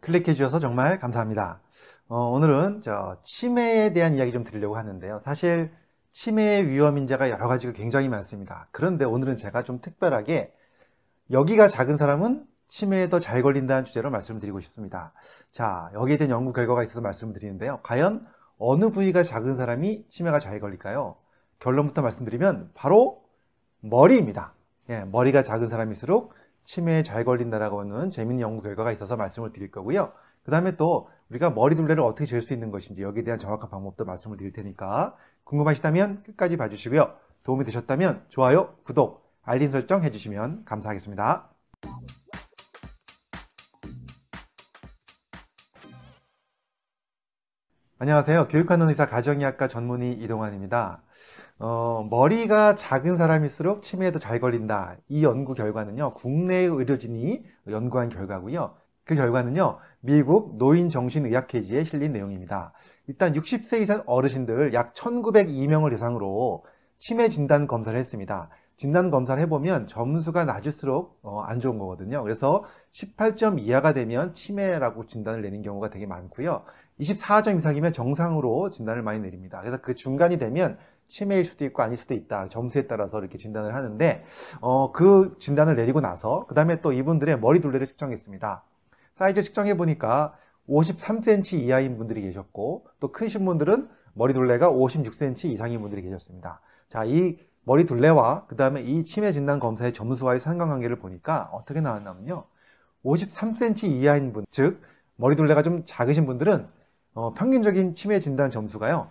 클릭해 주셔서 정말 감사합니다. 어, 오늘은 저 치매에 대한 이야기 좀 드리려고 하는데요. 사실 치매의 위험 인자가 여러 가지가 굉장히 많습니다. 그런데 오늘은 제가 좀 특별하게 여기가 작은 사람은 치매에 더 잘 걸린다는 주제로 말씀을 드리고 싶습니다. 자, 여기에 대한 연구 결과가 있어서 말씀을 드리는데요. 과연 어느 부위가 작은 사람이 치매가 잘 걸릴까요? 결론부터 말씀드리면 바로 머리입니다. 예, 머리가 작은 사람일수록 치매에 잘 걸린다라고 하는 재밌는 연구 결과가 있어서 말씀을 드릴 거고요. 그 다음에 또 우리가 머리 둘레를 어떻게 잴 수 있는 것인지 여기에 대한 정확한 방법도 말씀을 드릴 테니까 궁금하시다면 끝까지 봐주시고요. 도움이 되셨다면 좋아요, 구독, 알림 설정 해주시면 감사하겠습니다. 안녕하세요. 교육하는 의사 가정의학과 전문의 이동환입니다. 어, 머리가 작은 사람일수록 치매에도 잘 걸린다. 이 연구 결과는요, 국내 의료진이 연구한 결과고요. 그 결과는요, 미국 노인정신의학회지에 실린 내용입니다. 일단 60세 이상 어르신들 약 1902명을 대상으로 치매 진단 검사를 했습니다. 진단 검사를 해보면 점수가 낮을수록 어, 안 좋은 거거든요. 그래서 18점 이하가 되면 치매라고 진단을 내는 경우가 되게 많고요. 24점 이상이면 정상으로 진단을 많이 내립니다. 그래서 그 중간이 되면 치매일 수도 있고 아닐 수도 있다. 점수에 따라서 이렇게 진단을 하는데 어, 그 진단을 내리고 나서 그 다음에 또 이분들의 머리 둘레를 측정했습니다. 사이즈 측정해 보니까 53cm 이하인 분들이 계셨고 또 크신 분들은 머리 둘레가 56cm 이상인 분들이 계셨습니다. 자, 이 머리 둘레와 그 다음에 이 치매 진단 검사의 점수와의 상관관계를 보니까 어떻게 나왔냐면요. 53cm 이하인 분, 즉 머리 둘레가 좀 작으신 분들은 어, 평균적인 치매 진단 점수가요.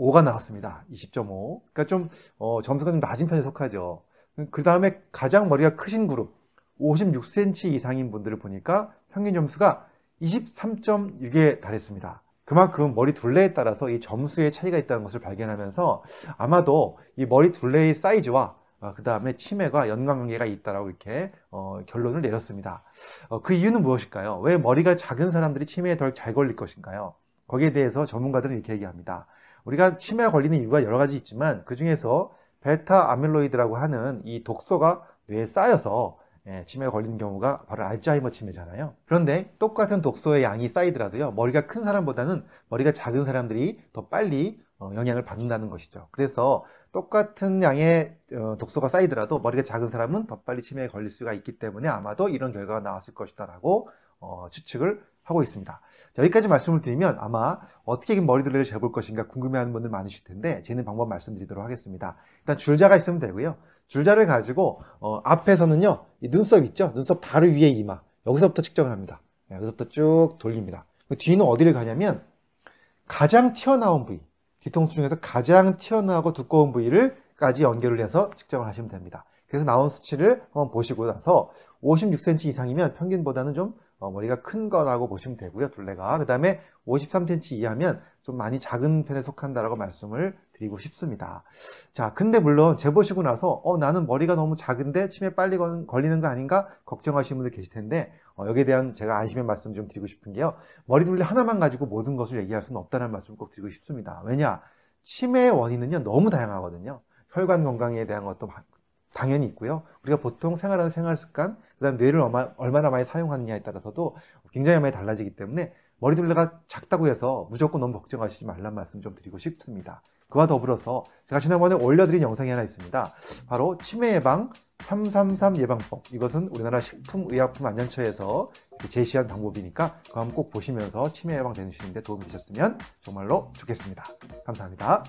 20.5가 나왔습니다. 20.5. 그러니까 좀 어, 점수가 좀 낮은 편에 속하죠. 그 다음에 가장 머리가 크신 그룹 56cm 이상인 분들을 보니까 평균 점수가 23.6에 달했습니다. 그만큼 머리 둘레에 따라서 이 점수의 차이가 있다는 것을 발견하면서 아마도 이 머리 둘레의 사이즈와 어, 그 다음에 치매가 연관관계가 있다라고 이렇게 어, 결론을 내렸습니다. 어, 그 이유는 무엇일까요? 왜 머리가 작은 사람들이 치매에 덜 잘 걸릴 것인가요? 거기에 대해서 전문가들은 이렇게 얘기합니다. 우리가 치매에 걸리는 이유가 여러 가지 있지만 그 중에서 베타 아밀로이드라고 하는 이 독소가 뇌에 쌓여서 예, 치매에 걸리는 경우가 바로 알츠하이머 치매잖아요. 그런데 똑같은 독소의 양이 쌓이더라도요, 머리가 큰 사람보다는 머리가 작은 사람들이 더 빨리 어, 영향을 받는다는 것이죠. 그래서 똑같은 양의 어, 독소가 쌓이더라도 머리가 작은 사람은 더 빨리 치매에 걸릴 수가 있기 때문에 아마도 이런 결과가 나왔을 것이다라고 어, 추측을 하고 있습니다. 여기까지 말씀을 드리면 아마 어떻게 머리 둘레를 재볼 것인가 궁금해하는 분들 많으실 텐데 재는 방법 말씀드리도록 하겠습니다. 일단 줄자가 있으면 되고요. 줄자를 가지고 어, 앞에서는요 눈썹 있죠? 눈썹 바로 위에 이마 여기서부터 측정을 합니다. 네, 여기서부터 쭉 돌립니다. 그 뒤는 어디를 가냐면 가장 튀어나온 부위 뒤통수 중에서 가장 튀어나오고 두꺼운 부위를까지 연결을 해서 측정을 하시면 됩니다. 그래서 나온 수치를 한번 보시고 나서 56cm 이상이면 평균보다는 좀 어, 머리가 큰 거라고 보시면 되고요. 둘레가. 그 다음에 53cm 이하면 좀 많이 작은 편에 속한다라고 말씀을 드리고 싶습니다. 자, 근데 물론 재보시고 나서 어, 나는 머리가 너무 작은데 치매 빨리 걸리는 거 아닌가 걱정하시는 분들 계실 텐데 어, 여기에 대한 제가 안심의 말씀 좀 드리고 싶은 게요. 머리 둘레 하나만 가지고 모든 것을 얘기할 수는 없다는 말씀을 꼭 드리고 싶습니다. 왜냐? 치매의 원인은요, 너무 다양하거든요. 혈관 건강에 대한 것도 당연히 있고요. 우리가 보통 생활하는 생활 습관, 그 다음 뇌를 얼마, 나 많이 사용하느냐에 따라서도 굉장히 많이 달라지기 때문에 머리둘레가 작다고 해서 무조건 너무 걱정하시지 말란 말씀 좀 드리고 싶습니다. 그와 더불어서 제가 지난번에 올려드린 영상이 하나 있습니다. 바로 치매 예방 333 예방법. 이것은 우리나라 식품의약품안전처에서 제시한 방법이니까 그거 한번 꼭 보시면서 치매 예방 되시는데 도움이 되셨으면 정말로 좋겠습니다. 감사합니다.